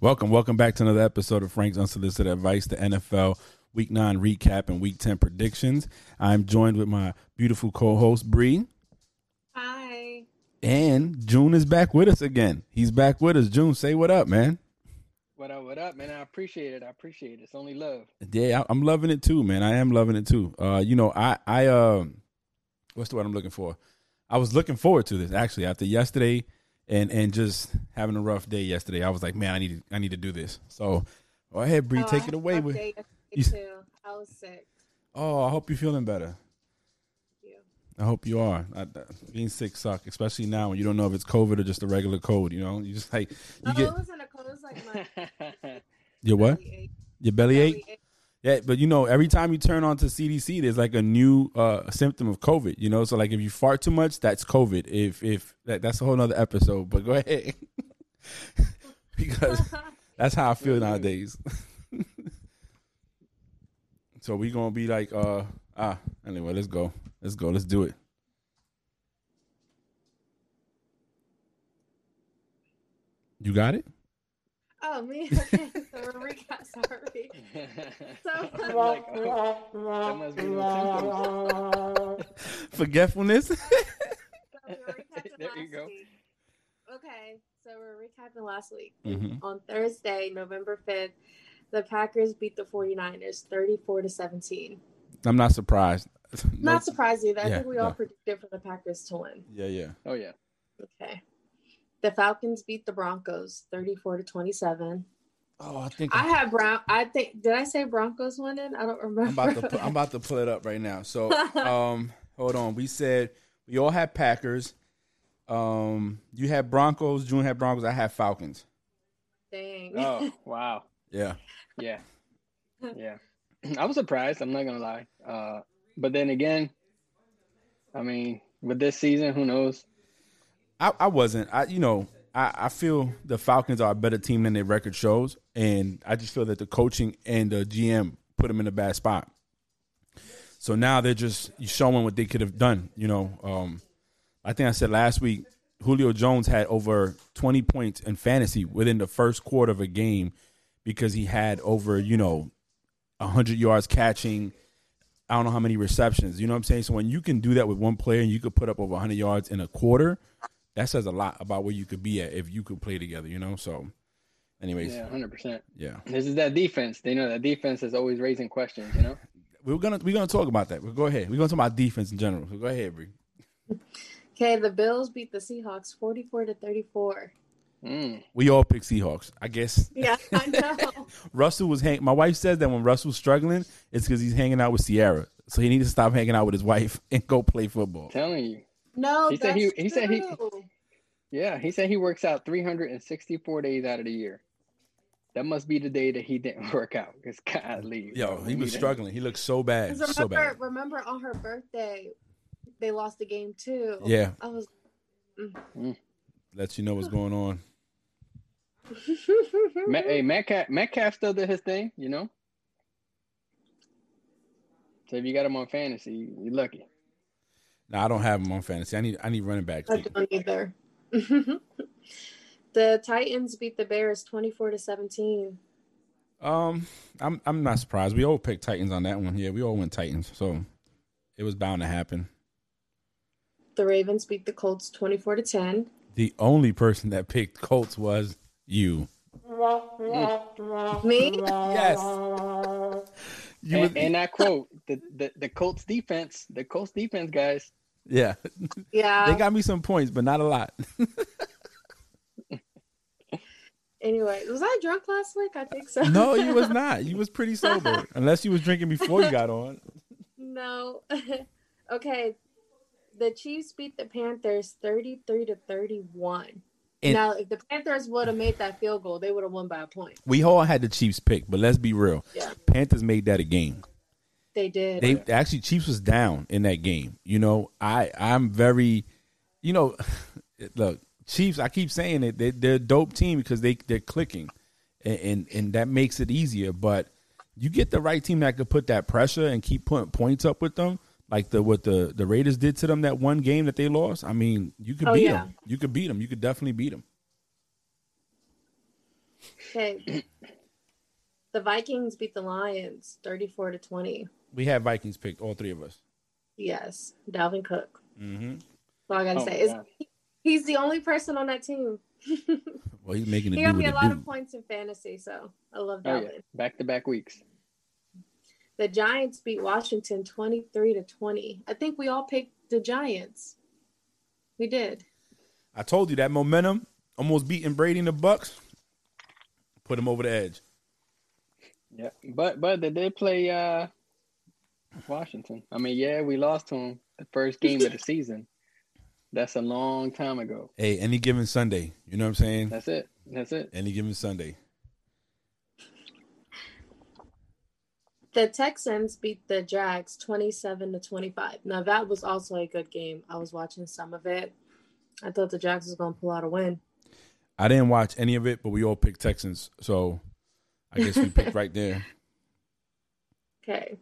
Welcome, welcome back to another episode of Frank's Unsolicited Advice, the NFL Week 9 recap and Week 10 predictions. I'm joined with my beautiful co-host, Bree. Hi. And June is back with us again. He's back with us. June, say what up, man. What up, what up, man? I appreciate it. I appreciate it. It's only love. Yeah, I- I'm loving it too, man. I am loving it too. Uh, you know, I, I, um, what's the word I'm looking for? I was looking forward to this actually after yesterday and and just having a rough day yesterday. I was like, man, I need to, I need to do this. So, go ahead, Bree, Oh, take had it away. With, day you- too. I was sick. oh, I hope you're feeling better. I hope you are. I, I- being sick suck, especially now when you don't know if it's COVID or just a regular cold. You know, you just like you oh, get it wasn't a cold. It was like my your what? belly. Your belly ache. Belly ache. Yeah, but you know, every time you turn on to CDC, there's like a new uh, symptom of COVID. You know, so like if you fart too much, that's COVID. If if that, that's a whole nother episode. But go ahead, because that's how I feel nowadays. so we gonna be like, uh, ah, anyway, let's go, let's go, let's do it. You got it. Oh me. Okay. So we're recap. Sorry. So I'm like, oh, that must be no. Forgetfulness. So we were recapping There you go. week. Okay, so we're recapping last week. Mhm. On Thursday, November 5th, the Packers beat the 49ers 34 to 17. I'm not surprised. Not surprised either. I Yeah, think we all no. predicted for the Packers to win. Yeah, yeah. Oh yeah. Okay. The Falcons beat the Broncos 34 to 27. Oh, I think I have Brown. I think did I say Broncos winning? I don't remember. I'm about to pu- I'm about to pull it up right now. So, um, hold on. We said we all had Packers. Um, you had Broncos. June had Broncos. I had Falcons. Dang. Oh wow. Yeah. Yeah. Yeah. I was surprised. I'm not gonna lie. Uh, but then again, I mean, with this season, who knows? I, I wasn't. I you know I, I feel the Falcons are a better team than their record shows, and I just feel that the coaching and the GM put them in a bad spot. So now they're just showing what they could have done. You know, um, I think I said last week Julio Jones had over 20 points in fantasy within the first quarter of a game because he had over you know 100 yards catching. I don't know how many receptions. You know what I'm saying? So when you can do that with one player and you could put up over 100 yards in a quarter, that says a lot about where you could be at if you could play together. You know. So, anyways, Yeah, hundred percent. yeah. This is that defense. They know that defense is always raising questions. You know. We're gonna we're gonna talk about that. We'll go ahead. We're gonna talk about defense in general. So go ahead, Bree. Okay, the Bills beat the Seahawks 44 to 34. Mm. We all pick Seahawks. I guess Yeah, I know. Russell was hang. My wife says that when Russell's struggling, it's because he's hanging out with Ciara. So he needs to stop hanging out with his wife and go play football. Telling you. No, He said he- he said he- Yeah, he said he works out 364 days out of the year. That must be the day that he didn't work out. Because golly, Yo, bro, he we was need struggling. He looked so bad, 'Cause so bad. remember on her birthday, they lost the game too. Yeah, I was. Mm. Mm. let you know what's going on. a- Ma- hey, Metcalf, Metcalf still did his thing, you know. So if you got him on fantasy, you're lucky. No, I don't have him on fantasy. I need I need running backs. I don't either. the Titans beat the Bears 24 to 17. Um, I'm I'm not surprised. We all picked Titans on that one. Yeah, we all went Titans, so it was bound to happen. The Ravens beat the Colts 24 to 10. The only person that picked Colts was you. Me? Yes. You And, were- and I quote the, the the Colts defense, the Colts defense guys. Yeah, Yeah. they got me some points, but not a lot. anyway, was I drunk last week? I think so. no, you was not. You was pretty sober, unless you was drinking before you got on. No. okay. The Chiefs beat the Panthers 33 to 31. And- now, if the Panthers would have made that field goal, they would have won by a point. We all had the Chiefs pick, but let's be real. Yeah. Panthers made that a game. They did. They actually Chiefs was down in that game. You know, I I'm very, you know, look Chiefs. I keep saying it. They, they're a dope team because they they're clicking, and, and and that makes it easier. But you get the right team that could put that pressure and keep putting points up with them, like the what the the Raiders did to them that one game that they lost. I mean, you could Oh, beat yeah. them. You could beat them. You could definitely beat them. Okay. the Vikings beat the Lions 34 to 20. We had Vikings picked, all three of us. Yes, Dalvin Cook. Mm-hmm. That's all I gotta Oh say is God. he's the only person on that team. Well, he's making it he do got what me a lot do. of points in fantasy, so I love Oh yeah, back to back weeks. The Giants beat Washington 23 to 20. I think we all picked the Giants. We did. I told you that momentum, almost beating Brady and the Bucks, put him over the edge. Yeah, but but they did play uh Washington. I mean, yeah, we lost to them the first game of the season. That's a long time ago. Hey, any given Sunday, you know what I'm saying? That's it. That's it. Any given Sunday. The Texans beat the Jags 27 to 25. Now that was also a good game. I was watching some of it. I thought the Jags was going to pull out a win. I didn't watch any of it, but we all picked Texans, so I guess we picked right there. Okay.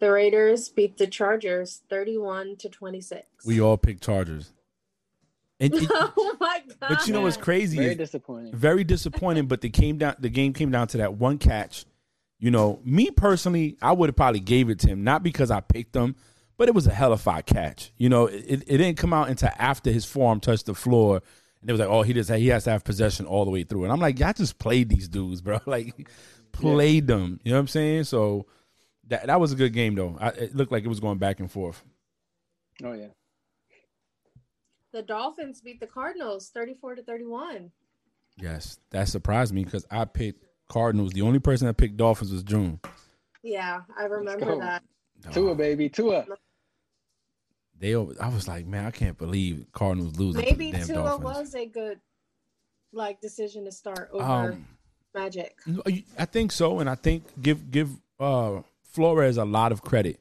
The Raiders beat the Chargers 31 to 26. We all picked Chargers. And, and- oh my god. but you know what's crazy? Very is- disappointing. very disappointing. But they came down. The game came down to that one catch. You know, me personally, I would have probably gave it to him, not because I picked him, but it was a hell of a catch. You know, it, it didn't come out until after his forearm touched the floor, and it was like, oh, he just he has to have possession all the way through. And I'm like, y'all just played these dudes, bro. Like, played them. You know what I'm saying? So that that was a good game though. I, it looked like it was going back and forth. Oh yeah. The Dolphins beat the Cardinals 34 to 31. Yes, that surprised me because I picked Cardinals. The only person that picked Dolphins was June. Yeah, I remember go. that. Tua baby, Tua. They, I was like, man, I can't believe Cardinals losing. to the Maybe damn Tua Dolphins. was a good like decision to start over Um, Magic. I think so, and I think give give uh, Flores a lot of credit.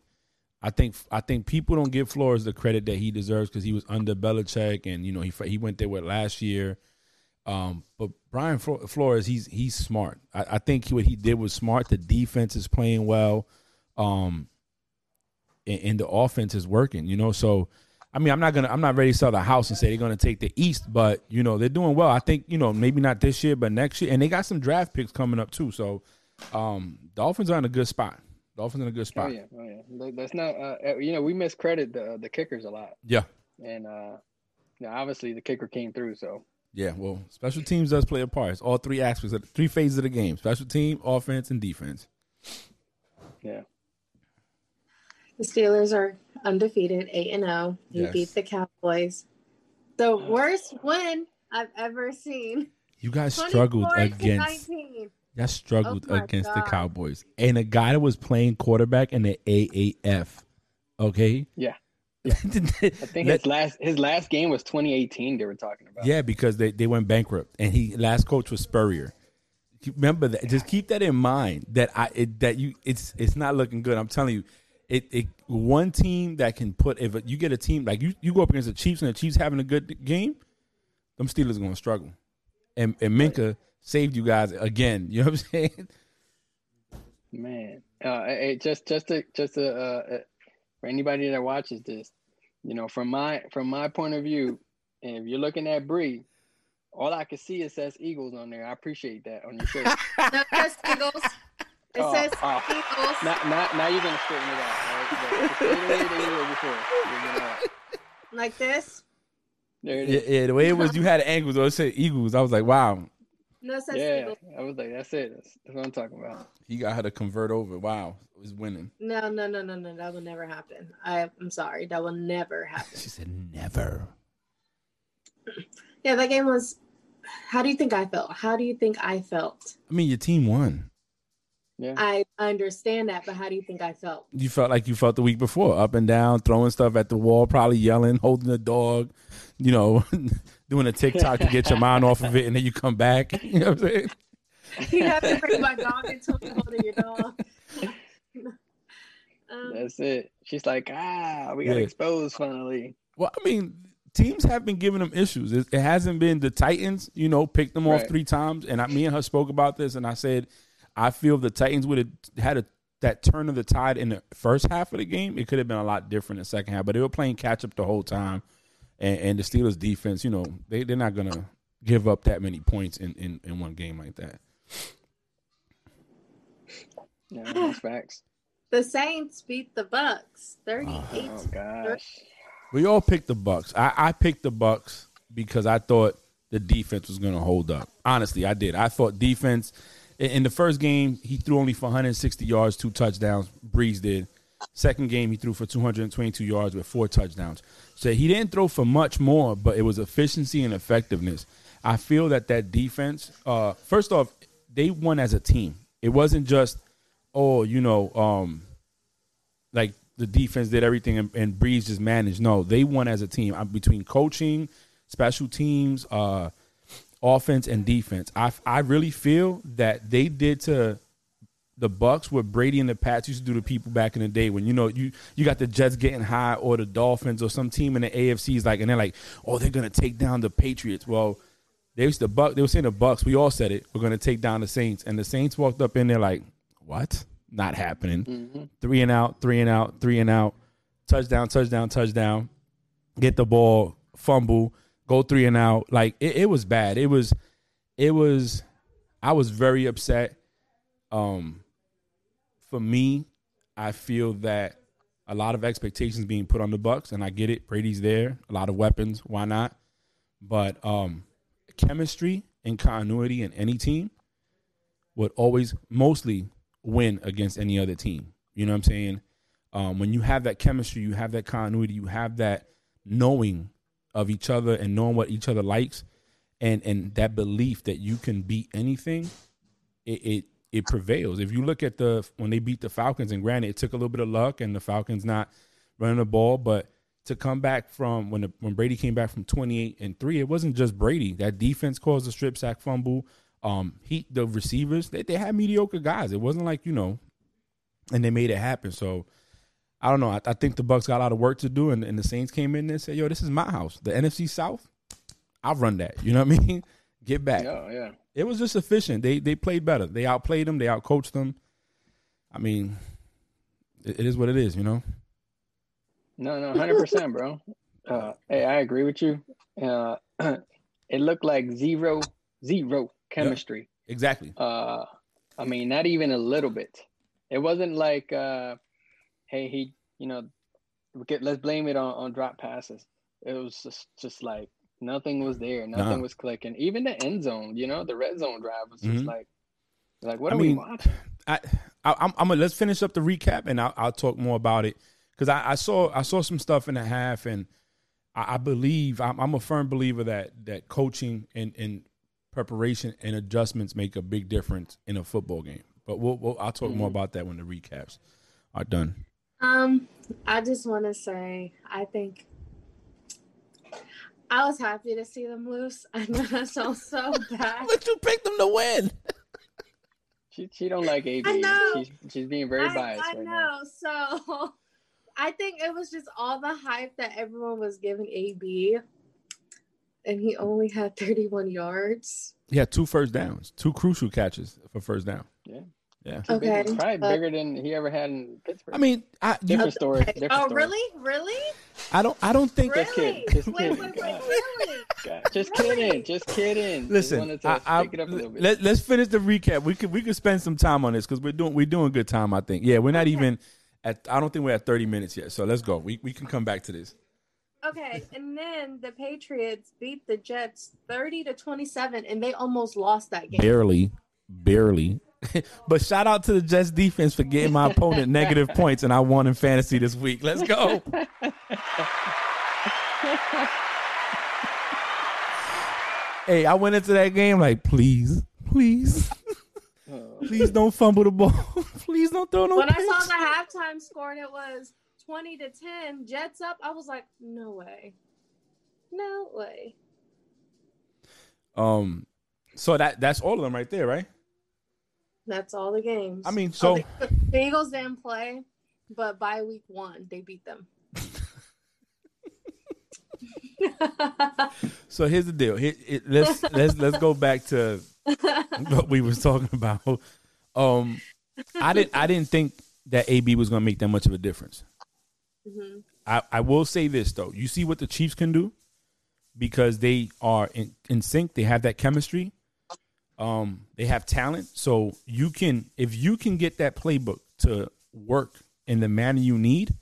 I think I think people don't give Flores the credit that he deserves because he was under Belichick, and you know he he went there with last year. Um, but Brian Flores, he's he's smart. I, I think what he did was smart. The defense is playing well, um, and, and the offense is working. You know, so I mean, I'm not gonna I'm not ready to sell the house and say they're gonna take the East, but you know they're doing well. I think you know maybe not this year, but next year, and they got some draft picks coming up too. So, um, Dolphins are in a good spot. Dolphins in a good spot. Oh spot. yeah, oh yeah. That- That's not. Uh, you know, we miscredit the the kickers a lot, yeah. and uh, you know, obviously the kicker came through. So Yeah, well, special teams does play a part. It's all three aspects, of three phases of the game: special team, offense, and defense. yeah, The Steelers are undefeated, 8 and 0. They Yes. beat the Cowboys. The worst win I've ever seen. You guys struggled against. 19. Y'all struggled Oh my against the Cowboys, and a guy that was playing quarterback in the AAF. Okay. yeah. I I think his last his last game was 2018. They were talking about. Yeah, because they, they went bankrupt, and he last coach was Spurrier. Remember that. Just keep that in mind. That I it, that you it's it's not looking good. I'm telling you, it, it one team that can put if you get a team like you you go up against the Chiefs and the Chiefs having a good game, them Steelers are going to struggle. And and Minkah saved you guys again. You know what I'm saying? Man, uh, it, just just to just to uh, uh, for anybody that watches this, you know, from my from my point of view, and if you're looking at Bree, all I can see is says Eagles on there. I appreciate that on your shirt. No, it says Eagles. It Oh, says oh. Eagles. now, now, now you're gonna straighten it out, right? But straighten it the way you were before. You're gonna- Like this. There it Yeah, yeah, the way it was, you had angles or it said Eagles. I was like, wow, No, it says Yeah, Eagles. I was like, that's it. That's, that's what I'm talking about. he got her to convert over. Wow, it was winning. No, no, no, no, no. That will never happen. I, I'm sorry. That will never happen. She said never. Yeah, that game was. How do you think I felt? How do you think I felt? I mean, your team won. Yeah. I understand that, but how do you think I felt? You felt like you felt the week before, up and down, throwing stuff at the wall, probably yelling, holding the dog, you know, doing a TikTok to get your mind off of it, and then you come back. You know what I'm saying? You have to bring my dog into it, holding your dog. um, That's it. She's like, ah, we got Yeah. exposed finally. Well, I mean, teams have been giving them issues. It, it hasn't been the Titans, you know, picked them off three times. And I, me and her spoke about this, and I said, I feel the Titans would have had a, that turn of the tide in the first half of the game. It could have been a lot different in the second half, but they were playing catch up the whole time. And, and the Steelers defense, you know, they, they're not going to give up that many points in, in, in one game like that. Yeah, that's facts. The Saints beat the Bucks, thirty-eight. Oh gosh. We all picked the Bucks. I, I picked the Bucks because I thought the defense was going to hold up. Honestly, I did. I thought defense in, the first game he threw only for 160 yards, two touchdowns. Brees did. Second game he threw for 222 yards with four touchdowns. So he didn't throw for much more, but it was efficiency and effectiveness. I feel that that defense. Uh, first off, they won as a team. It wasn't just oh, you know, um, like the defense did everything and, and Brees just managed. No, they won as a team uh, between coaching, special teams, uh, offense, and defense. I I really feel that they did to the Bucks what Brady and the Pats used to do to people back in the day when you know you you got the Jets getting high or the Dolphins or some team in the AFC is like and they're like oh they're gonna take down the Patriots. Well, they used to buck they were saying the Bucks. We all said it. We're gonna take down the Saints, and the Saints walked up in there like what? Not happening. Mm-hmm. Three and out, three and out, three and out. Touchdown, touchdown, touchdown. Get the ball, fumble, go three and out. Like it, it was bad. It was, it was. I was very upset. Um, for me, I feel that a lot of expectations being put on the Bucks, and I get it. Brady's there, a lot of weapons. Why not? But um, chemistry and continuity in any team would always mostly win against any other team. You know what I'm saying? Um, when you have that chemistry, you have that continuity, you have that knowing of each other and knowing what each other likes, and and that belief that you can beat anything, it it, it prevails. If you look at the when they beat the Falcons, and granted, it took a little bit of luck, and the Falcons not running the ball, but to come back from when the, when Brady came back from 28 and 3 it wasn't just Brady. That defense caused a strip sack fumble. Um he the receivers they, they had mediocre guys. It wasn't like you know and they made it happen. So I don't know. I, I think the Bucks got a lot of work to do and, and the Saints came in and said yo this is my house. The NFC South I'll run that. You know what I mean? Get back. Yeah, yeah. it was just efficient. They they played better. They outplayed them. They outcoached them. I mean it, it is what it is you know? No, no, hundred percent, bro. Uh, hey, I agree with you. Uh, it looked like zero, zero chemistry. exactly. Uh, I mean, not even a little bit. It wasn't like, uh, hey, he, you know, get, let's blame it on, on drop passes. It was just, just like nothing was there, nothing Nah. was clicking. Even the end zone, you know, the red zone drive was just Mhm. like, like what I are mean, we watching? I, I I'm, I'm gonna let's finish up the recap and I'll, I'll talk more about it because I, I saw I saw some stuff in the half and I, I believe I'm, I'm a firm believer that that coaching and, and preparation and adjustments make a big difference in a football game. But we'll, we'll I'll talk more Mhm. about that when the recaps are done. Um, I just want to say, I think I was happy to see them lose. I know that sounds so bad. But you picked them to win. She, she don't like AB. I know. She's, she's being very I, biased I right now. know. So I think it was just all the hype that everyone was giving AB, and he only had 31 yards. He had two first downs, two crucial catches for first down. Yeah. Yeah. Too big- Okay, probably but- bigger than he ever had in Pittsburgh. I mean, I you, different story. Okay. Different Oh, story. really? Really? I don't I don't think Just really? kidding, just wait, kidding. wait, wait, God. really? God, Just Really? kidding. Just kidding. Listen, wanted to I, I, it up a little bit. let, us finish the recap. We could we could spend some time on this because we're doing we're doing good time. I think. Yeah, we're not Okay. even at. I don't think we're at thirty minutes yet. So let's go. We we can come back to this. Okay, and then the Patriots beat the Jets 30 to 27, and they almost lost that game. Barely, barely. but shout out to the Jets defense for getting my opponent negative points, and I won in fantasy this week. Let's go. hey, I went into that game like, please, please, please don't fumble the ball. please don't throw no. When I saw the halftime score and it was 20 to 10, Jets up, I was like, no way. No way. Um, so that that's all of them right there, right? That's all the games. I mean, Oh, so the, the Eagles didn't play, but by week one, they beat them. so here's the deal. Here, it, let's let's let's go back to what we was talking about. Um, I didn't I didn't think that AB was going to make that much of a difference. Mhm. I, I will say this though. You see what the Chiefs can do because they are in, in sync. They have that chemistry. Um, they have talent, so you can if you can get that playbook to work in the manner you need,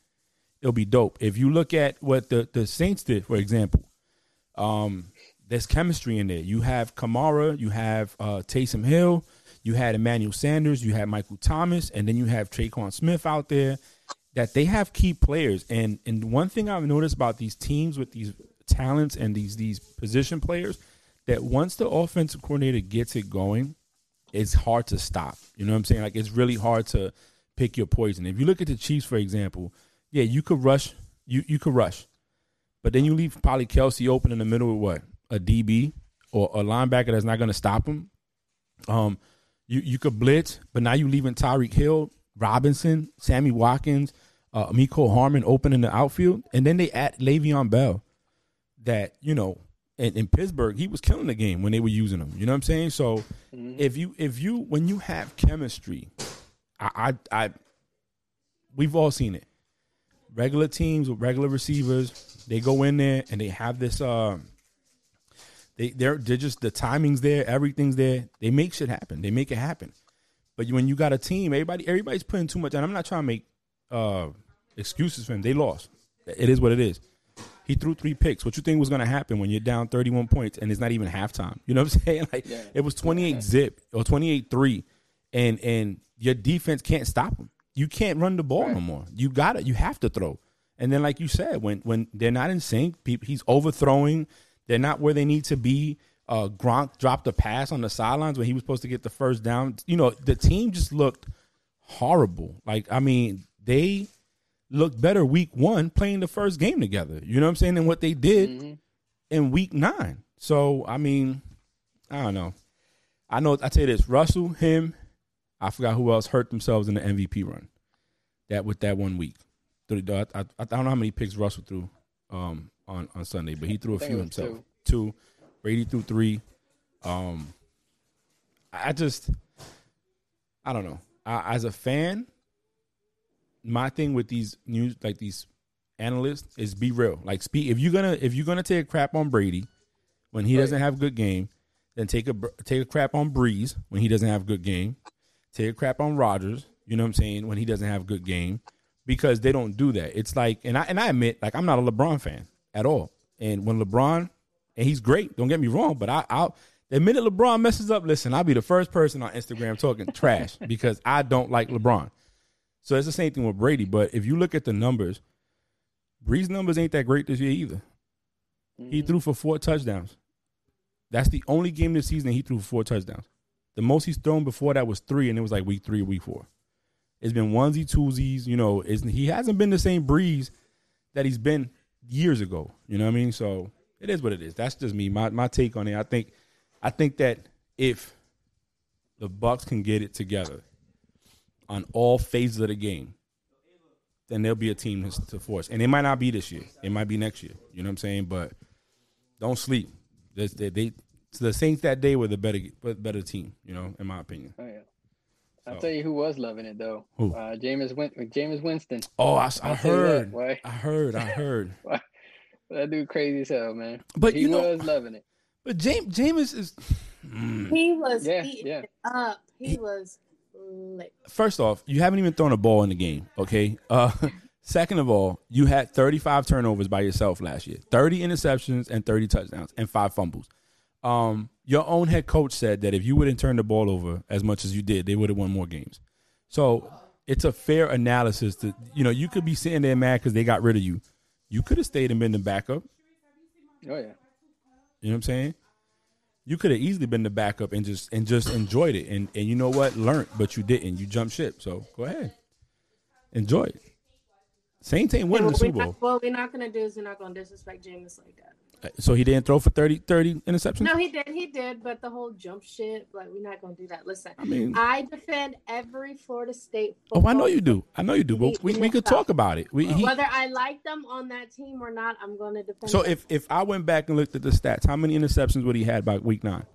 it'll be dope. If you look at what the the Saints did, for example, um, there's chemistry in there. You have Kamara, you have uh, Taysom Hill, you had Emmanuel Sanders, you had Michael Thomas, and then you have Tre'Quan Smith out there. That they have key players, and and one thing I've noticed about these teams with these talents and these these position players, that once the offensive coordinator gets it going, it's hard to stop. You know what I'm saying? Like it's really hard to pick your poison. If you look at the Chiefs, for example, yeah, you could rush, you you could rush, but then you leave probably Kelce open in the middle with what a DB or a linebacker that's not going to stop him. Um, you you could blitz, but now you leaving Tyreek Hill, Robinson, Sammy Watkins, uh, Mecole Hardman open in the outfield, and then they add Le'Veon Bell. That you know, in, in, Pittsburgh, he was killing the game when they were using him. You know what I'm saying? So mm-hmm. if you if you when you have chemistry, I, I I we've all seen it. Regular teams with regular receivers, they go in there and they have this. Uh, they they're they're just the timing's there, everything's there. They make shit happen. They make it happen. But when you got a team, everybody everybody's putting too much. And I'm not trying to make uh, excuses for them. They lost. It is what it is. He threw three picks. What you think was going to happen when you're down 31 points and it's not even halftime? You know what I'm saying? Like yeah. it was 28 yeah. zip or 28 three, and and your defense can't stop them. You can't run the ball right. no more. You got it. You have to throw. And then, like you said, when when they're not in sync, people, he's overthrowing. They're not where they need to be. Uh, Gronk dropped a pass on the sidelines when he was supposed to get the first down. You know, the team just looked horrible. Like, I mean, they looked better week one playing the first game together. You know what I'm saying? Than what they did mm-hmm. in week nine. So, I mean, I don't know. I know. I tell you this: Russell, him, I forgot who else hurt themselves in the MVP run. That with that one week. I, I, I don't know how many picks Russell threw. Um, on on Sunday, but he threw a few himself. Two. two. Brady threw three. Um, I just, I don't know. I, as a fan, my thing with these news, like these analysts, is be real. Like, speak. If you're gonna if you're gonna take a crap on Brady when he right. doesn't have a good game, then take a take a crap on Brees when he doesn't have a good game. Take a crap on Rodgers, You know what I'm saying when he doesn't have a good game because they don't do that. It's like, and I and I admit, like I'm not a LeBron fan at all. And when LeBron, and he's great, don't get me wrong, but I, I'll the minute LeBron messes up, listen, I'll be the first person on Instagram talking trash because I don't like LeBron. So it's the same thing with Brady. But if you look at the numbers, Brees' numbers ain't that great this year either. Mm-hmm. He threw for four touchdowns. That's the only game this season he threw for four touchdowns. The most he's thrown before that was three, and it was like week three, week four. It's been onesie twosies. You know, he hasn't been the same Brees that he's been years ago. You know what I mean? So it is what it is. That's just me. My my take on it. I think I think that if the Bucks can get it together on all phases of the game, then there'll be a team to force. And it might not be this year. It might be next year. You know what I'm saying? But don't sleep. They, they, they so the Saints that day were the better better team. You know, in my opinion. Oh yeah. I'll tell you who was loving it though. Who? Uh, Jameis Win- Jameis Winston. Oh, I, I heard. That, I heard. I heard. that dude crazy as hell, man. But he you know, was loving it. But James Jameis is. Mm. He was yeah, yeah. up. He, he was lit. First off, you haven't even thrown a ball in the game. Okay. Uh, second of all, you had 35 turnovers by yourself last year, 30 interceptions and 30 touchdowns and five fumbles. Um, your own head coach said that if you wouldn't turn the ball over as much as you did, they would have won more games. So it's a fair analysis that you know you could be sitting there mad because they got rid of you. You could have stayed and been the backup. Oh yeah. You know what I'm saying? You could have easily been the backup and just and just enjoyed it and and you know what learned, but you didn't. You jumped ship. So go ahead, enjoy it. Saints ain't winning the Super Bowl. Not, what we're not gonna do is we're not gonna disrespect Jameis like that. So he didn't throw for 30, 30 interceptions? No, he did. He did. But the whole jump shit, like, we're not going to do that. Listen, I mean, I defend every Florida State Oh, I know you do. I know you do. But we, we could talk about it. We, he, Whether I like them on that team or not, I'm going to defend So if, if I went back and looked at the stats, how many interceptions would he had by week nine?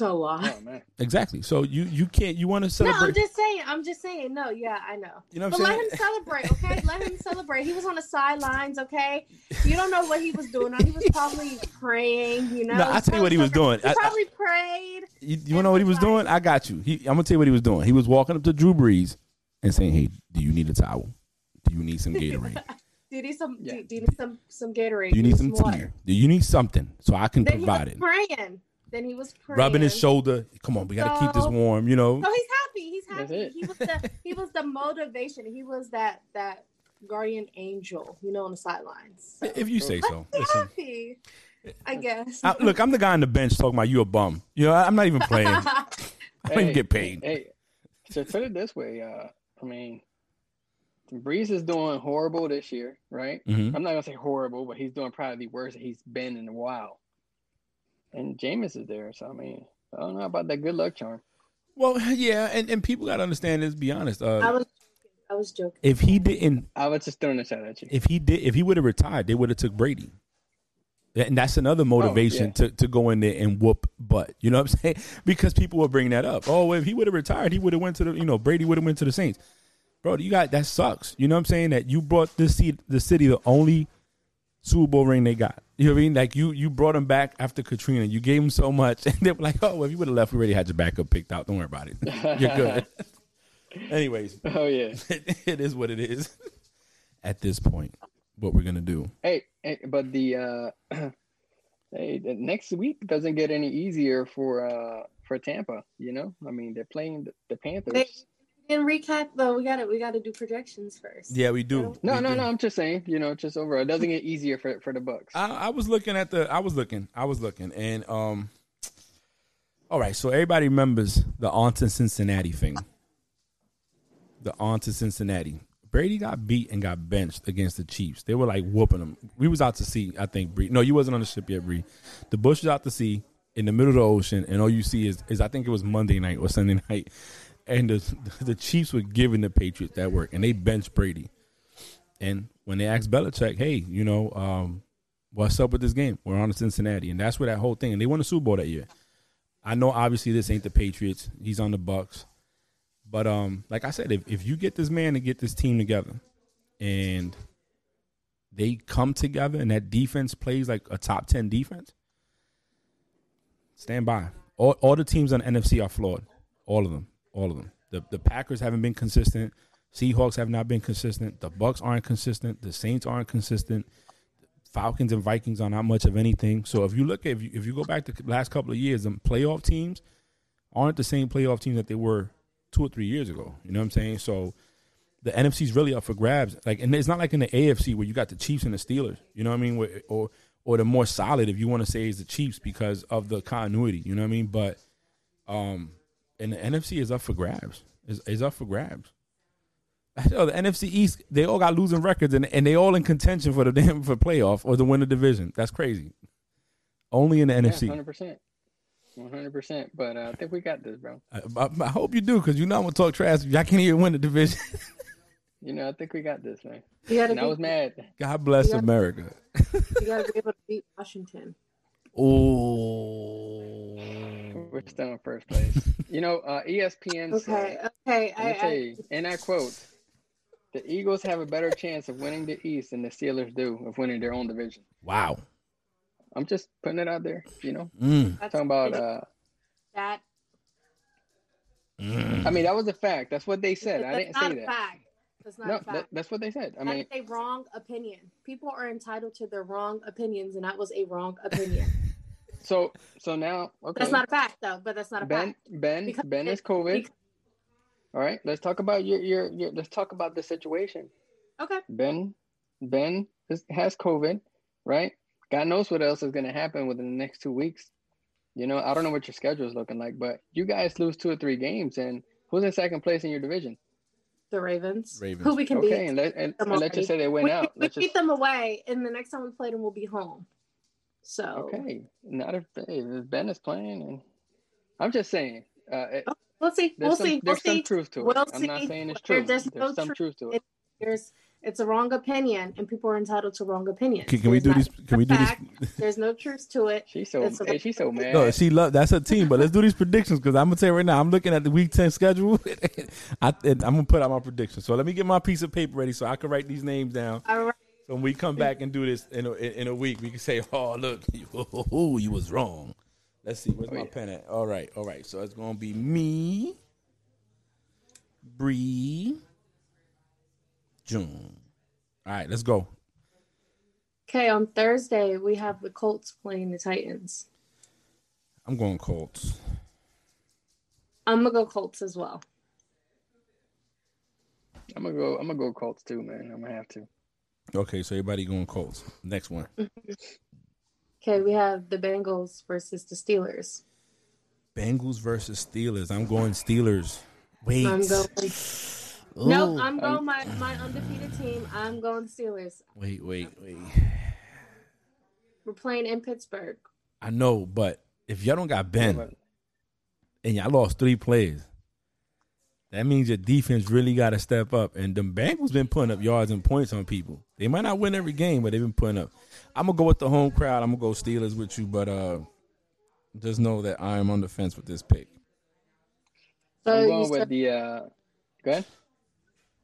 A lot. Oh man. Exactly. So you you can't you want to celebrate? No. I'm just saying. I'm just saying. No, yeah, I know. you know But I'm let him celebrate, okay? let him celebrate. He was on the sidelines, okay? You don't know what he was doing. He was probably praying, you know. No, I'll tell you what he was doing. He I- I- probably prayed. You, you wanna know what he was doing? I got you. He, I'm gonna tell you what he was doing. He was walking up to Drew Brees and saying, "Hey, do you need a towel? Do you need some Gatorade? Do you need some? Yeah. Do, do you need some some Gatorade? Do you need some water? tea? Do you need something so I can Then he provide was it?" praying. Then he was praying. Rubbing his shoulder. Come on, we gotta keep this warm. You know. So he's happy. He's happy. He was the he was the motivation. He was that that guardian angel, you know, on the sidelines. So If you say so. Listen. happy. I guess. I, look, I'm the guy on the bench talking about you a bum. You know, I'm not even playing. I don't even get paid. Hey, so put it this way, uh, I mean, Brees is doing horrible this year, right? Mhm. I'm not gonna say horrible, but he's doing probably the worst he's been in a while. And Jameis is there, so I mean, I don't know about that good luck charm. Well, yeah, and, and people gotta understand this. Be honest. I Uh, was I was joking. if he didn't, I was just throwing a shot at you. if he did, if he would have retired, they would have took Brady. And that's another motivation yeah. to, to go in there and whoop butt. You know what I'm saying? Because people will bring that up. Oh, if he would have retired, he would have went to the you know Brady would have went to the Saints. Bro, you got that sucks. You know what I'm saying? That you brought this seat, the city the only Super Bowl ring they got. You know what I mean? Like you you brought him back after Katrina. You gave him so much, and they were like, "Oh, well, if you would have left, we already had your backup picked out. Don't worry about it. You're good." Anyways, Oh yeah. it is what it is. At this point, what we're gonna do? Hey, hey, but the uh, hey, the next week doesn't get any easier for uh for Tampa. You know, I mean, they're playing the, the Panthers. Hey. In recap though, we gotta we gotta do projections first. Yeah, we do. No, We no, do. no. I'm just saying, you know, just overall, it doesn't get easier for for the Bucks. I, I was looking at the. I was looking. I was looking, and um. All right, so everybody remembers the on to Cincinnati thing. The on to Cincinnati. Brady got beat and got benched against the Chiefs. They were like whooping him. We was out to sea, I think. Bree. No, you wasn't on the ship yet, Bree. The Bush was out to sea in the middle of the ocean, and all you see is, is I think it was Monday night or Sunday night, and the the Chiefs were giving the Patriots that work, and they benched Brady. And when they asked Belichick, hey, you know, um, what's up with this game? We're on to Cincinnati, and that's where that whole thing. And they won the Super Bowl that year. I know, obviously, this ain't the Patriots. He's on the Bucks, but um, like I said, if if you get this man to get this team together, and they come together, and that defense plays like a top ten defense, stand by. All all the teams on the NFC are flawed. All of them. All of them. The the Packers haven't been consistent. Seahawks have not been consistent. The Bucks aren't consistent. The Saints aren't consistent. Falcons and Vikings are not much of anything. So if you look at if you, if you go back to the last couple of years, the playoff teams aren't the same playoff teams that they were two or three years ago. You know what I'm saying? So the NFC's really up for grabs. Like, and it's not like in the AFC where you got the Chiefs and the Steelers. You know what I mean? Or or the more solid, if you want to say, is the Chiefs because of the continuity. You know what I mean? But um, and the NFC is up for grabs. Is is up for grabs. Hell, the NFC East, they all got losing records, and, and they all in contention for the damn for playoff or to win the division. That's crazy. Only in the NFC. hundred percent, one hundred percent. But uh, I think we got this, bro. I, I, I hope you do, because you know I'm gonna talk trash. Y'all can't even win the division. You know, I think we got this, man. You gotta And I was mad. God bless Yeah. America. you gotta be able to beat Washington. Oh, We're still in first place. You know, uh, ESPN Okay, said, okay. let me I, tell I, you, and I quote, the Eagles have a better chance of winning the East than the Steelers do of winning their own division. wow. I'm just putting it out there, you know, Mm, that's, talking about, uh, that. mm. I mean, that was a fact. That's what they said. I didn't not say a that. fact. That's not No, a fact. that, that's what they said. I mean, that's a wrong opinion. People are entitled to their wrong opinions, and that was a wrong opinion. so, so now, okay. That's not a fact, though. But that's not a Ben, fact. Ben, Because Ben is COVID. because- All right, let's talk about your, your, your, let's talk about the situation. Okay. Ben, Ben is, has COVID, right? God knows what else is going to happen within the next two weeks. You know, I don't know what your schedule is looking like, but you guys lose two or three games, and who's in second place in your division? The Ravens. Ravens. Who we can Okay, beat. and, let, and, them and let's just say they win we, out. we Let's beat just them away, and the next time we play them, we'll be home. So okay. Not if, hey, if Ben is playing, and I'm just saying. Uh, it, we'll see. We'll some, see. We'll there's some see. truth to it. We'll I'm not saying it's true. there's There's, no some truth. truth to it. There's It's a wrong opinion, and people are entitled to wrong opinions. Can, can we do not these? Can we do fact. this? There's no truth to it. She's so It's hey, she's so mad. No, she love that's her team. But let's do these predictions because I'm gonna tell you right now. I'm looking at the week ten schedule. I, and I'm gonna put out my predictions. So let me get my piece of paper ready so I can write these names down. All right. So when we come back and do this in a, in a week, we can say, "Oh, look, you, you was wrong." Let's see. Where's Oh, my yeah. pen at? All right, all right. So it's gonna be me, Bree, June. All right, let's go. Okay, on Thursday we have the Colts playing the Titans. I'm going Colts. I'm gonna go Colts as well. I'm gonna go. I'm gonna go Colts too, man. I'm gonna have to. Okay, so everybody going Colts. Next one. Okay, we have the Bengals versus the Steelers. Bengals versus Steelers. I'm going Steelers. Wait. I'm going. Ooh. Nope, oh, I'm going my my undefeated team. I'm going Steelers. Wait, wait, wait. We're playing in Pittsburgh. I know, but if y'all don't got Ben and y'all lost three players, that means your defense really got to step up. And the Bengals been putting up yards and points on people. They might not win every game, but they've been putting up. I'm gonna go with the home crowd. I'm gonna go Steelers with you, but uh, just know that I am on the fence with this pick. So I'm you going start, with the. uh Go ahead.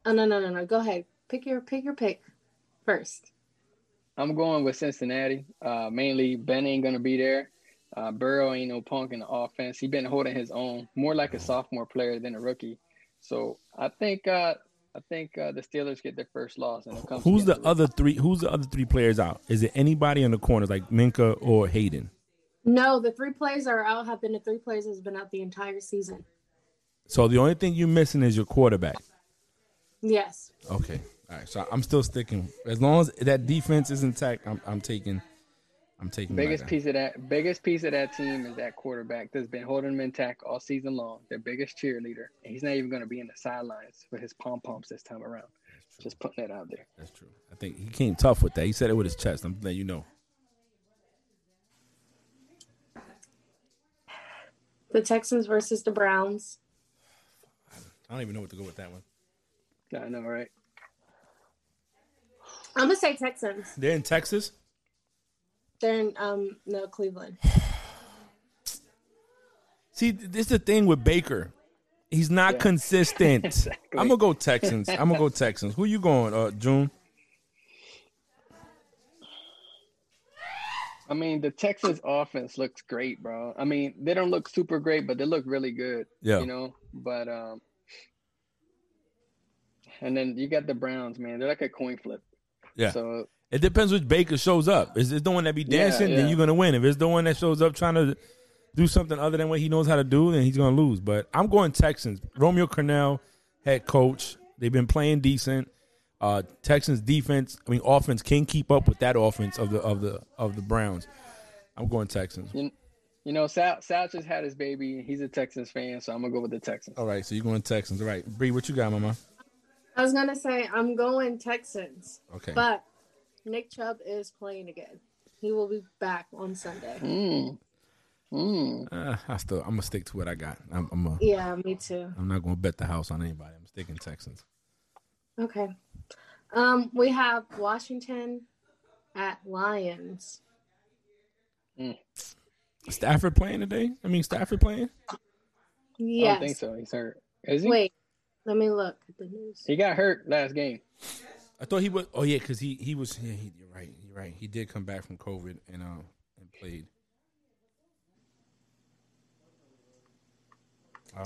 oh no no no no. Go ahead. Pick your pick your pick first. I'm going with Cincinnati. Uh, mainly Ben ain't gonna be there. Uh, Burrow ain't no punk in the offense. He been holding his own, more like a sophomore player than a rookie. So I think uh, I think uh, the Steelers get their first loss, and it comes. Who's the against other three? Who's the other three players out? Is it anybody in the corners like Minkah or Haden? No, the three players that are out have been the three players that's been out the entire season. So the only thing you're missing is your quarterback. Yes. Okay. All right. So I'm still sticking. As long as that defense is intact, I'm, I'm taking. I'm taking. The biggest piece of that biggest piece of that team is that quarterback that's been holding them intact all season long. Their biggest cheerleader, and he's not even going to be in the sidelines with his pom poms this time around. Just putting that out there. That's true. I think he came tough with that. He said it with his chest. I'm letting you know. The Texans versus the Browns. I don't even know what to go with that one. I know, right? I'm gonna say Texans. They're in Texas. They're in um no Cleveland. See, this is the thing with Baker. He's not Yeah. consistent. Exactly. I'm gonna go Texans. I'm gonna go Texans. Who you going, uh, June? I mean, the Texas offense looks great, bro. I mean, they don't look super great, but they look really good. Yeah. You know, but um and then you got the Browns, man. They're like a coin flip. Yeah. So It depends which Baker shows up. Is it the one that be Yeah, dancing? Then you're gonna win. If it's the one that shows up trying to do something other than what he knows how to do, then he's gonna lose. But I'm going Texans. Romeo Crennel, head coach. They've been playing decent. Uh, Texans defense, I mean offense, can keep up with that offense of the of the of the Browns. I'm going Texans. you, you know, Sal Sal just had his baby. He's a Texans fan, so I'm gonna go with the Texans. All right, so you're going Texans. All right, Bree, what you got, Mama? I was gonna say I'm going Texans, Okay. but Nick Chubb is playing again. He will be back on Sunday. Mm. Mm. Uh, I still, I'm gonna stick to what I got. I'm, I'm, a, Yeah, me too. I'm not gonna bet the house on anybody. I'm sticking Texans. Okay. Um, we have Washington at Lions. Stafford playing today? I mean, Stafford playing? Yeah, I don't think so. He's hurt. Is he? Wait, let me look at the news. He got hurt last game. I thought he was. Oh yeah, because he he was. Yeah, he, you're right. You're right. He did come back from COVID and uh and played.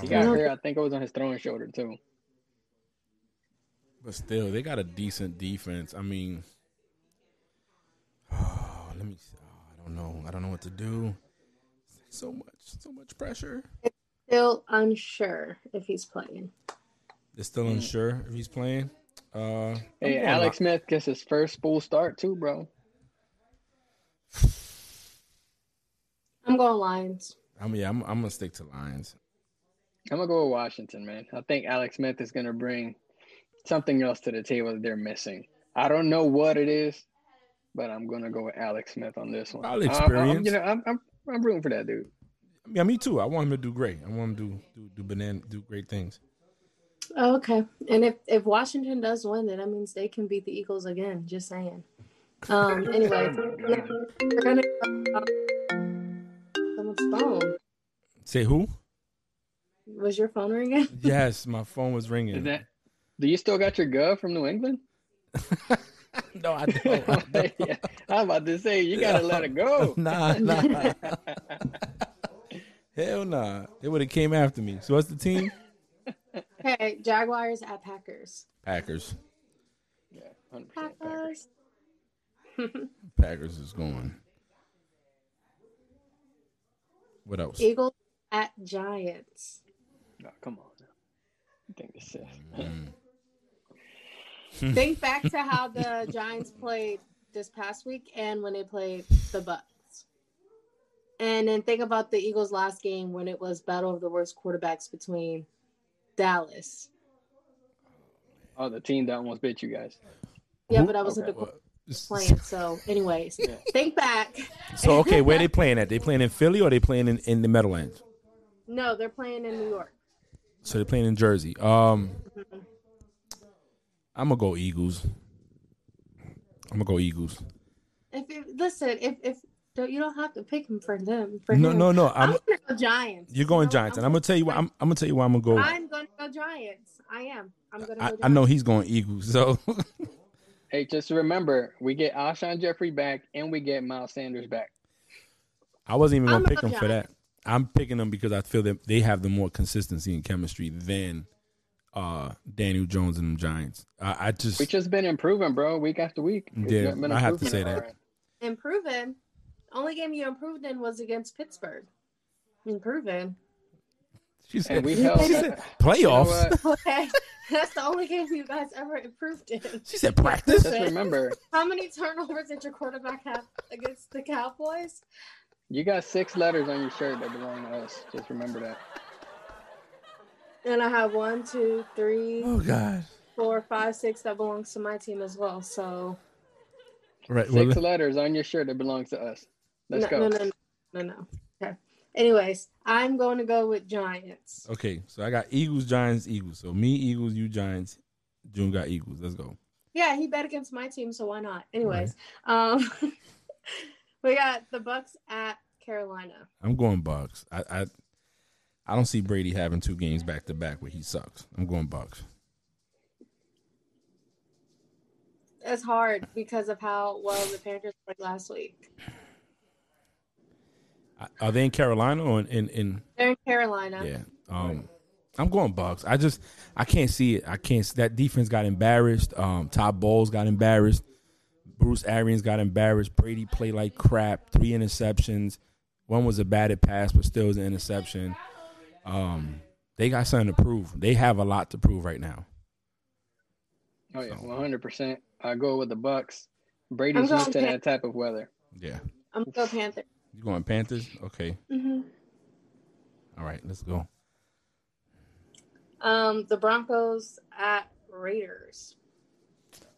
He Um, got hurt. I think it was on his throwing shoulder too. but still, they got a decent defense. I mean, let me. Oh, I don't know. I don't know what to do. So much, so much pressure. Still unsure if he's playing. They're still unsure if he's playing. Uh, Hey, Alex Li- Smith gets his first full start too, bro. I'm going Lions. I mean, yeah, I'm, I'm gonna stick to Lions. I'm gonna go with Washington, man. I think Alex Smith is gonna bring something else to the table that they're missing. I don't know what it is, but I'm gonna go with Alex Smith on this one. Probably I'm- I'm- experience. you know, I'm, I'm I'm rooting for that dude. Yeah, me too. I want him to do great. I want him to do do, do banana do great things. Oh, okay. And if if Washington does win, then that means they can beat the Eagles again. Just saying. Um. Anyway, we're gonna someone's phone. Say who? Was your phone ringing? Yes, my phone was ringing. Is that? Do you still got your gov from New England? no, I don't. I don't. yeah, I'm about to say you gotta let it go. Nah, nah. Hell nah. They would have came after me. So what's the team? Okay, Jaguars at Packers. Packers. Yeah, 100% Packers. Packers. Packers is going. What else? Eagles at Giants. No, come on. now. I think this is. Mm. Think back to how the Giants played this past week and when they played the Bucks. And then think about the Eagles last game when it was battle of the worst quarterbacks between Dallas. Oh, the team that almost bit you guys. Yeah, but I wasn't Okay. the playing. So, anyways, Yeah. think back. So okay, where they playing at? They playing in Philly or they playing in, in the Meadowlands? No, they're playing in New York. So they're playing in Jersey. Um, Mhm. I'm gonna go Eagles. I'm gonna go Eagles. If, if listen, if if don't- you don't have to pick him for them. For No, him. no, no. I'm, I'm gonna go Giants. you're going No, Giants, and I'm gonna tell you why. I'm, I'm gonna tell you why I'm gonna go. I'm gonna go Giants. I am. I'm gonna. Go I, I know he's going Eagles. So Hey, just remember, we get Alshon Jeffery back and we get Miles Sanders back. I wasn't even gonna I'm pick gonna them for that. I'm picking them because I feel that they have the more consistency and chemistry than uh Daniel Jones and the Giants. I, I just We just been improving, bro, week after week. It's Yeah, I have to say that. all around. Improving. Only game you improved in was against Pittsburgh. Improving. she said, And we she held said playoffs. You know? Okay, that's the only game you guys ever improved in. she said practice. Just remember, How many turnovers did your quarterback have against the Cowboys? you got six letters on your shirt that belong to us. Just remember that. And I have one, two, three, Oh God. four, five, six that belongs to my team as well. So Right. Well, Six letters on your shirt that belongs to us. Let's no, go. no, no, no, no, no. Okay. Anyways, I'm going to go with Giants. okay. So I got Eagles, Giants, Eagles. So me, Eagles, you, Giants. June got Eagles. Let's go. Yeah, he bet against my team, so why not? Anyways, um, we got the Bucks at Carolina. I'm going Bucks. I, I I don't see Brady having two games back to back where he sucks. I'm going Bucks. It's hard because of how well the Panthers played last week. I- Are they in Carolina or in in, in They're in Carolina. yeah? Um, I'm going Bucks. I just I can't see it. I can't. See, that defense got embarrassed. Um, Todd Bowles got embarrassed. Bruce Arians got embarrassed. Brady played like crap. Three interceptions. One was a batted pass, but still was an interception. Um, they got something to prove. They have a lot to prove right now. Oh yeah, So- one hundred percent. I go with the Bucks. Brady's used to going that type of weather. Yeah, I'm going to go Panthers. You going Panthers? Okay, hmm all right, let's go. Um, the Broncos at Raiders.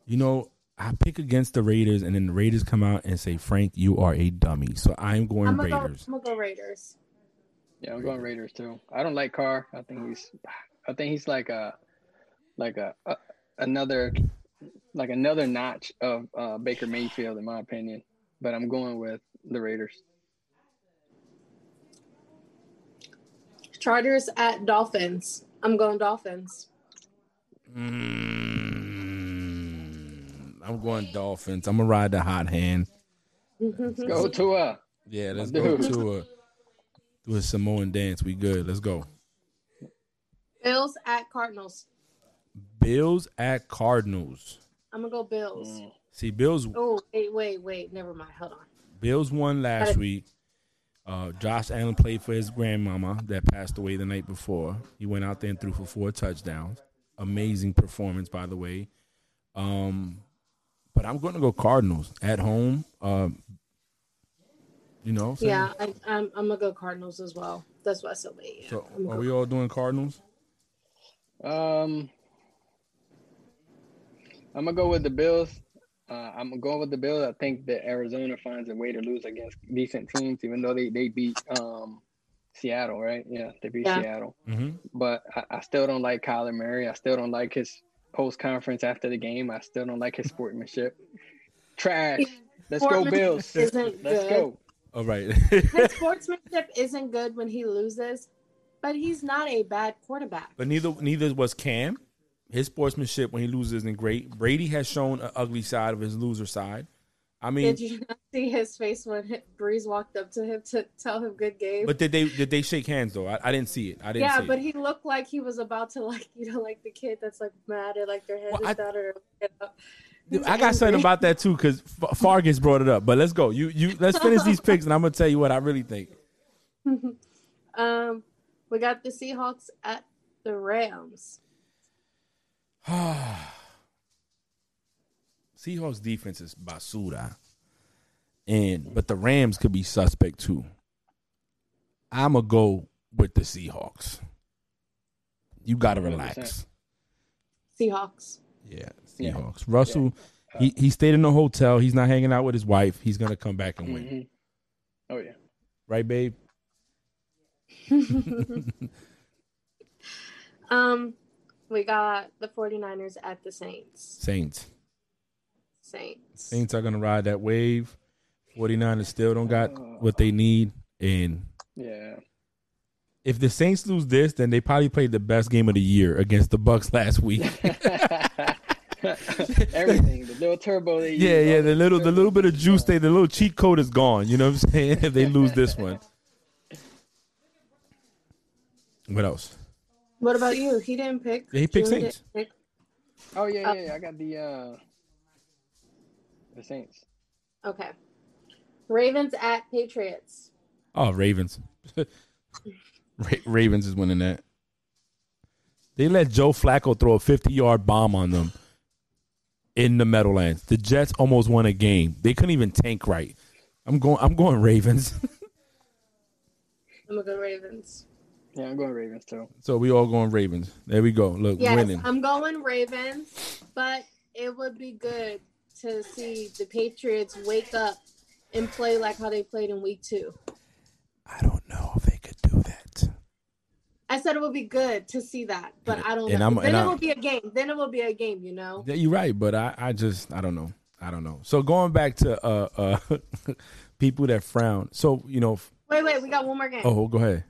You know, I pick against the Raiders, and then the Raiders come out and say, "Frank, you are a dummy." So I'm going I'm gonna go. Raiders. I'm gonna go Raiders. Yeah, I'm going Raiders too. I don't like Carr. I think he's, I think he's like a, like a, a another, like another notch of uh, Baker Mayfield in my opinion. But I'm going with the Raiders. Chargers at Dolphins. I'm going Dolphins. Mm, I'm going Dolphins. I'm gonna ride the hot hand. Let's go to a. Yeah, let's go dude. to a do a Samoan dance. We good. Let's go. Bills at Cardinals. Bills at Cardinals. I'm gonna go Bills. Mm. See, Bills Oh wait, wait, wait. Never mind. Hold on. Bills won last Got it. week. Uh, Josh Allen played for his grandmama that passed away the night before. He went out there and threw for four touchdowns. Amazing performance, by the way. Um, but I'm going to go Cardinals at home. Um, you know, so- Yeah, I, I'm. I'm gonna go Cardinals as well. That's what I said. Wait, yeah. So I'm are go- we all doing Cardinals? Um, I'm gonna go with the Bills. Uh, I'm going with the Bills. I think that Arizona finds a way to lose against decent teams, even though they they beat um, Seattle, right? Yeah, they beat Yeah. Seattle. Mm-hmm. But I, I still don't like Kyler Murray. I still don't like his post conference after the game. I still don't like his sportsmanship. Trash. Let's go Sportsmanship Bills. isn't Let's good. go. All right. His sportsmanship isn't good when he loses, but he's not a bad quarterback. but neither neither was Cam. His sportsmanship when he loses isn't great. Brady has shown an ugly side of his loser side. I mean, Did you not see his face when Brees walked up to him to tell him good game? but did they did they shake hands though? I, I didn't see it. I didn't yeah, but it. he looked like he was about to like you know like the kid that's like mad and like their head Well, is I- down or you know. I got something about that too because Fargus brought it up. But let's go. You you let's finish these picks and I'm gonna tell you what I really think. um, we got the Seahawks at the Rams. Seahawks defense is basura, and but the Rams could be suspect too. I'm gonna go with the Seahawks. You gotta relax. Seahawks. Yeah, Yeah. Seahawks. Russell, he he stayed in the hotel. He's not hanging out with his wife. He's gonna come back and win, Mhm. Oh yeah. right, babe? Um, we got the 49ers at the Saints. Saints. Saints. Saints are gonna ride that wave. 49ers still don't got what they need, and Yeah. if the Saints lose this, then they probably played the best game of the year against the Bucks last week. Everything. The little turbo they Yeah, yeah. The little, the little bit of juice, they, the little cheat code is gone. You know what I'm saying? If they lose this one, what else? What about you? He didn't pick. Yeah, he picked June Saints. pick. Oh yeah, yeah, yeah. I got the uh the Saints. Okay. Ravens at Patriots. Oh, Ravens. Ra- Ravens is winning that. They let Joe Flacco throw a 50 yard bomb on them in the Meadowlands. The Jets almost won a game. They couldn't even tank right. I'm going. I'm going Ravens. I'm gonna go Ravens. Yeah, I'm going Ravens too. so we all going Ravens. There we go. Look, Yes, winning. I'm going Ravens, but it would be good to see the Patriots wake up and play like how they played in week two. I don't know if they could do that. I said it would be good to see that, but I don't And know. I'm- then and it I'm- will be a game. Then it will be a game, you know. Yeah, you're right, but I, I just I don't know. I don't know. So going back to uh uh people that frown. So, you know, Wait, wait, we got one more game. oh, go ahead.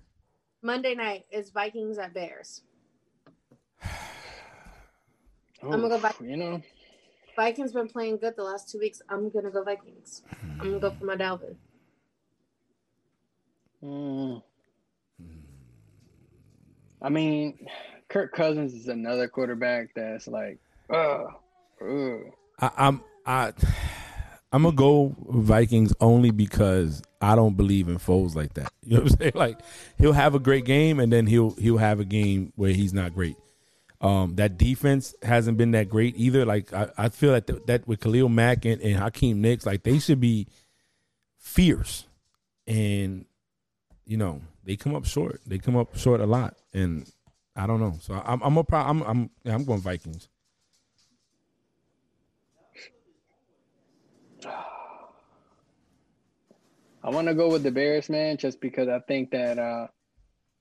Monday night is Vikings at Bears. Oh, I'm gonna go back- You know, Vikings been playing good the last two weeks. I'm gonna go Vikings. I'm gonna go for my Dalvin. mm, I mean, Kirk Cousins is another quarterback that's like, uh, uh. I, I'm I I'm gonna go Vikings only because I don't believe in foes like that. You know what I'm saying? Like he'll have a great game and then he'll he'll have a game where he's not great. Um, that defense hasn't been that great either. Like I, I feel that th- that with Khalil Mack and, and Akiem Hicks, like they should be fierce, and you know they come up short. They come up short a lot, and I don't know. So I'm I'm a pro- I'm I'm I'm going Vikings. I want to go with the Bears, man, just because I think that uh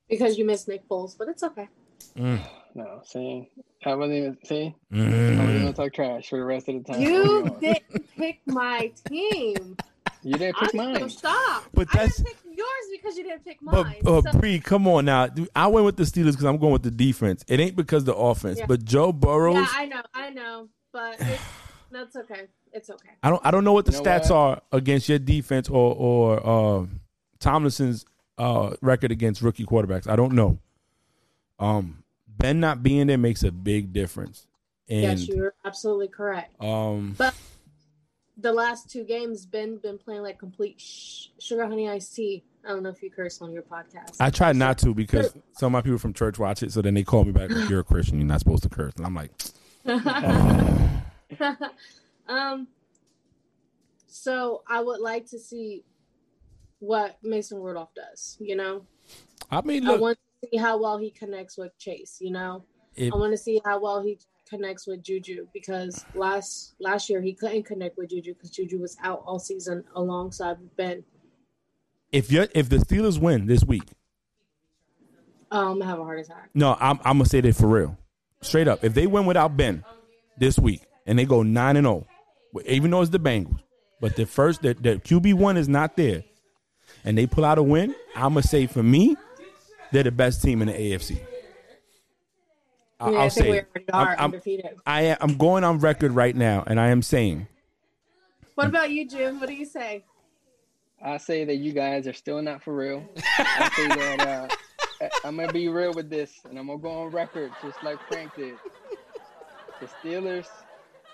Because you missed Nick Foles, but it's okay. Mm. no, see, I wasn't even see, I Mm. was gonna talk trash for the rest of the time. You didn't pick my team. You didn't pick I'm mine. so stop. But I that's- didn't pick yours because you didn't pick But mine. uh, So- Bree, come on now. I went with the Steelers because I'm going with the defense. It ain't because the offense. Yeah. But Joe Burrows, yeah, I know, I know, but it's, that's okay. It's okay. I don't I don't know what the You know stats what? are against your defense or or uh, Tomlinson's uh, record against rookie quarterbacks. I don't know. Um, Ben not being there makes a big difference. And yes, you're absolutely correct. um, But the last two games, Ben been playing like complete sh- sugar honey iced tea. I don't know if you curse on your podcast. I try not to because some of my people from church watch it, so then they call me back like you're a Christian, you're not supposed to curse, and I'm like, um. So I would like to see what Mason Rudolph does. You know, I mean, I want to see how well he connects with Chase. You know, if, I want to see how well he connects with Juju because last last year he couldn't connect with Juju because Juju was out all season alongside Ben. if you if the Steelers win this week, Oh, I'm gonna have a heart attack. No, I'm, I'm gonna say that for real, straight up. If they win without Ben this week and they go nine and zero, even though it's the Bengals, but the first the, the QB one is not there, and they pull out a win, I'm gonna say for me, they're the best team in the AFC. I- Yeah, I'll I say it. I'm, I'm. I am, I'm going on record right now, and I am saying What about you, Jim? What do you say? I say that you guys are still not for real. I say that uh, I'm gonna be real with this, and I'm gonna go on record just like Frank did. The Steelers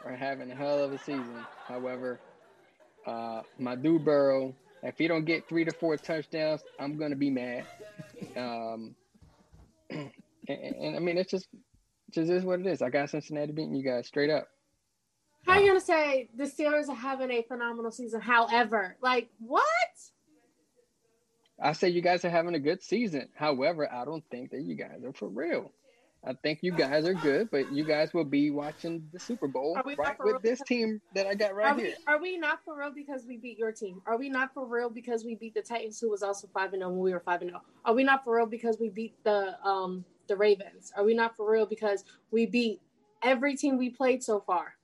are having a hell of a season. However, uh, my dude Burrow, if he don't get three to four touchdowns, I'm gonna be mad. Um, and, and, I mean, it's just, just is what it is. I got Cincinnati beating you guys straight up. How are you gonna say the Steelers are having a phenomenal season? However, like what? I say you guys are having a good season. However, I don't think that you guys are for real. I think you guys are good, but you guys will be watching the Super Bowl Are right with this team that I got Are right we here. are we not for real because we beat your team? Are we not for real because we beat the Titans, who was also five and zero when we were five and zero? Are we not for real because we beat the um the Ravens? Are we not for real because we beat every team we played so far?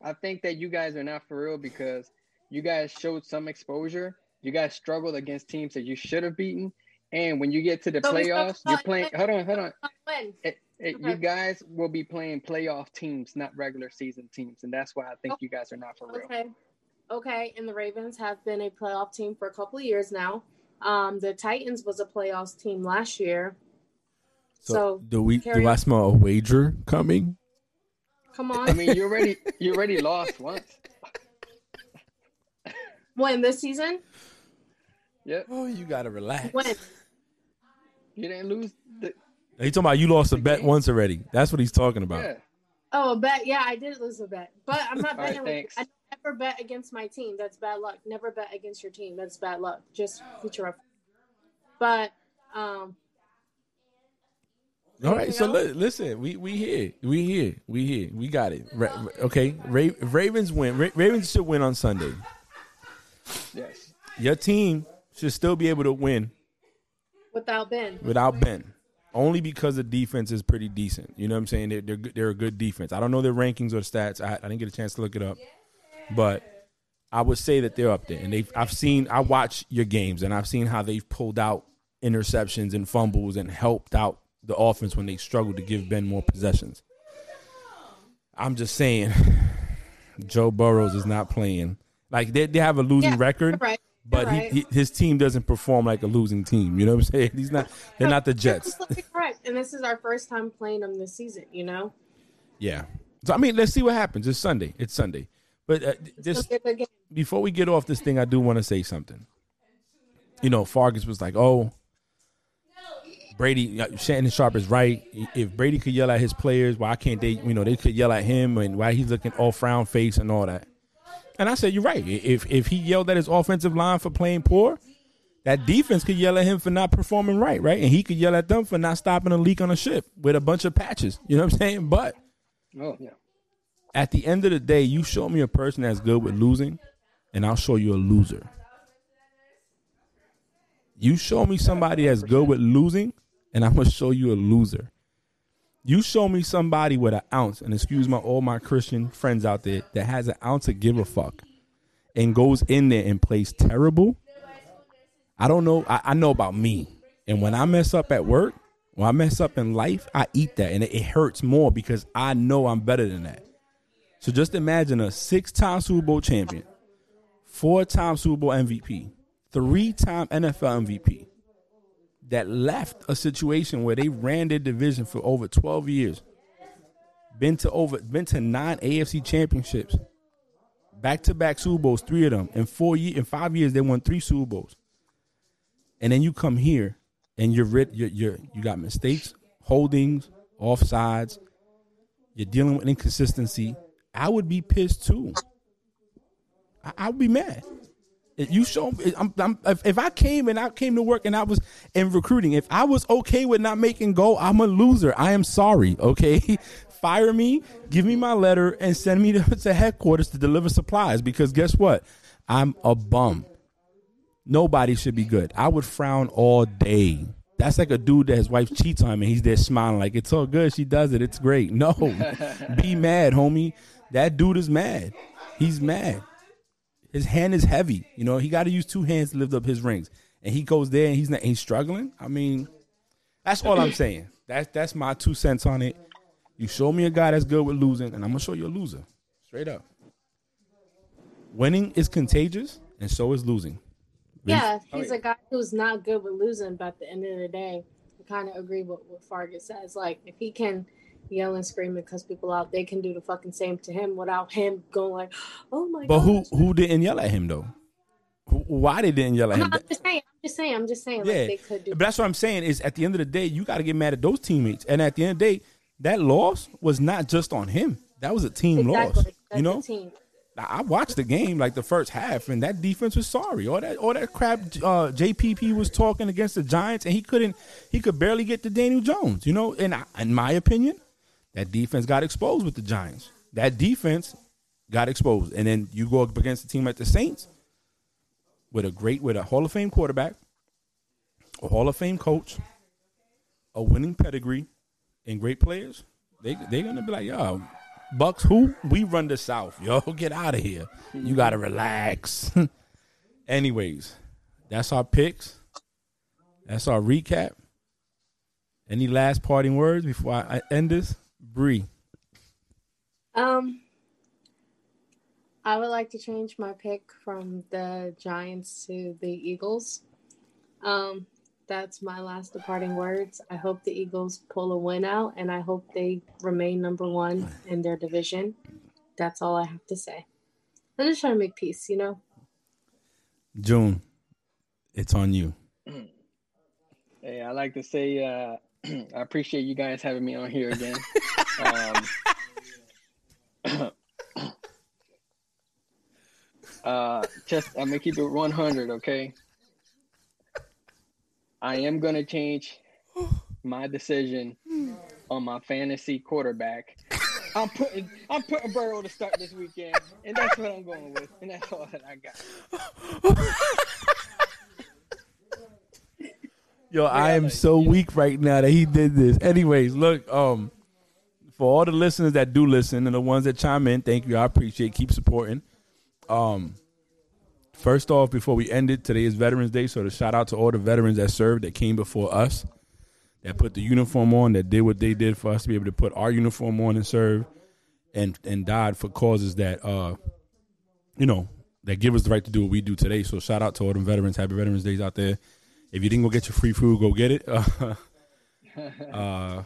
I think that you guys are not for real because you guys showed some exposure. You guys struggled against teams that you should have beaten. And when you get to the So playoffs, you're playing. Hold on, hold on. It, it, Okay. You guys will be playing playoff teams, not regular season teams, and that's why I think you guys are not for real. Okay. Okay, and the Ravens have been a playoff team for a couple of years now. Um, the Titans was a playoffs team last year. so. So, do we? carry Do I smell a wager coming? Come on! I mean, you already you already lost once. when this season? Yep, Oh, you gotta relax. When? You didn't lose. The, He talking about you lost a bet once already. That's what he's talking about. yeah. Oh, a bet. Yeah, I did lose a bet, but I'm not All right, betting. with- I never bet against my team. That's bad luck. Never bet against your team. That's bad luck. Just future reference. But um, All right, so li- listen, we we here, we here, we here, we got it. Ra- okay, Ra- Ravens win. Ra- Ravens should win on Sunday. Yes. Your team should still be able to win without Ben, without Ben, only because the defense is pretty decent. You know what I'm saying? They're they're, they're a good defense. I don't know their rankings or stats. I, I didn't get a chance to look it up, but I would say that they're up there. And they, I've seen, I watch your games, and I've seen how they've pulled out interceptions and fumbles and helped out the offense when they struggled to give Ben more possessions. I'm just saying, Joe Burrows is not playing. Like they, they have a losing Yeah, record, right. But You're he, he, his team doesn't perform like a losing team. You know what I'm saying? He's not. They're not the Jets. correct. And this is our first time playing them this season. You know, Yeah. So I mean, let's see what happens. It's Sunday. It's Sunday. But uh, just gonna be a good game. before we get off this thing, I do want to say something. You know, Fargus was like, "Oh, Brady, uh, Shannon Sharpe is right. If Brady could yell at his players, why can't they? You know, they could yell at him, and why he's looking all frown face and all that." And I said, "You're right. If if he yelled at his offensive line for playing poor, that defense could yell at him for not performing right, right? And he could yell at them for not stopping a leak on a ship with a bunch of patches. You know what I'm saying? But Oh yeah. at the end of the day, you show me a person that's good with losing, and I'll show you a loser. You show me somebody that's good with losing, and I'm gonna show you a loser. You show me somebody with an ounce, and excuse my all my Christian friends out there that has an ounce of give a fuck, and goes in there and plays terrible. I don't know. I, I know about me, and when I mess up at work, when I mess up in life, I eat that, and it, it hurts more because I know I'm better than that. So just imagine a six-time Super Bowl champion, four-time Super Bowl MVP, three-time NFL MVP that left a situation where they ran their division for over 12 years, been to over been to nine AFC championships, back-to-back Super Bowls, three of them in four years. In five years, they won three Super Bowls, and then you come here and you're you're, you're you got mistakes, holdings, offsides. You're dealing with inconsistency. I would be pissed too. I, I would be mad. You show me, I'm, I'm, if, if I came and I came to work and I was in recruiting, if I was okay with not making go, I'm a loser. I am sorry. Okay, fire me, give me my letter, and send me to, to headquarters to deliver supplies. Because guess what? I'm a bum. Nobody should be good. I would frown all day. That's like a dude that his wife cheats on him and he's there smiling like it's all good. She does it. It's great. No, be mad, homie. That dude is mad. He's mad. His hand is heavy. You know he got to use two hands to lift up his rings, and he goes there and he's not. He's struggling. I mean, that's all I'm saying. That's that's my two cents on it. You show me a guy that's good with losing, and I'm gonna show you a loser. Straight up. Winning is contagious, and so is losing. Yeah, he's a guy who's not good with losing, but at the end of the day, I kind of agree with what Fargus says. Like, if he can yell and scream and cuss people out, they can do the fucking same to him without him going like, "Oh my god. But who gosh." who didn't yell at him though? Why they didn't yell at No, him? I'm just saying. I'm just saying. I'm just saying. Like, Yeah, they could do. but that's what I'm saying is at the end of the day, you got to get mad at those teammates, and at the end of the day, that loss was not just on him. That was a team exactly. loss. That's You know, team. I watched the game like the first half, and that defense was sorry. All that, all that crap. Uh, JPP was talking against the Giants, and he couldn't. He could barely get to Daniel Jones. You know, and I, in my opinion, that defense got exposed with the Giants. That defense got exposed, and then you go up against a team at the Saints with a great, with a Hall of Fame quarterback, a Hall of Fame coach, a winning pedigree, and great players. They they're gonna be like, yo, Bucks, who we run the South, yo, get out of here. You gotta relax. Anyways, that's our picks. That's our recap. Any last parting words before I end this, Bree? Um, I would like to change my pick from the Giants to the Eagles. Um, that's my last departing words. I hope the Eagles pull a win out, and I hope they remain number one in their division. That's all I have to say. I'm just trying to make peace, you know. June, it's on you. Hey, I like to say uh, I appreciate you guys having me on here again. um, uh, just I'm gonna keep it 100, okay? I am gonna change my decision on my fantasy quarterback. I'm putting I'm putting Burrow to start this weekend, and that's what I'm going with, and that's all that I got. Yo, I am so weak right now that he did this. Anyways, look, um, for all the listeners that do listen and the ones that chime in, thank you. I appreciate. Keep supporting. Um, first off, before we end it, today is Veterans Day, so to shout out to all the veterans that served that came before us, that put the uniform on, that did what they did for us to be able to put our uniform on and serve, and and died for causes that uh, you know, that give us the right to do what we do today. So shout out to all them veterans. Happy Veterans Days out there. If you didn't go get your free food, go get it. Uh,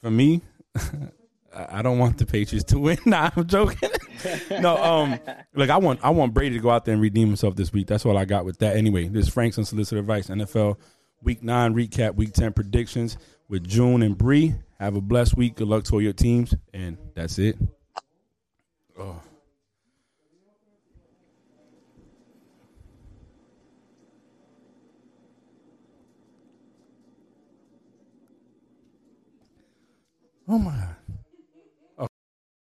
for me, I I don't want the Patriots to win. Nah, I'm joking. no, um, look, I want I want Brady to go out there and redeem himself this week. That's all I got with that. Anyway, this is Frank's unsolicited advice. NFL Week Nine recap, Week Ten predictions with June and Bree. Have a blessed week. Good luck to all your teams, and that's it. Oh. Oh my God.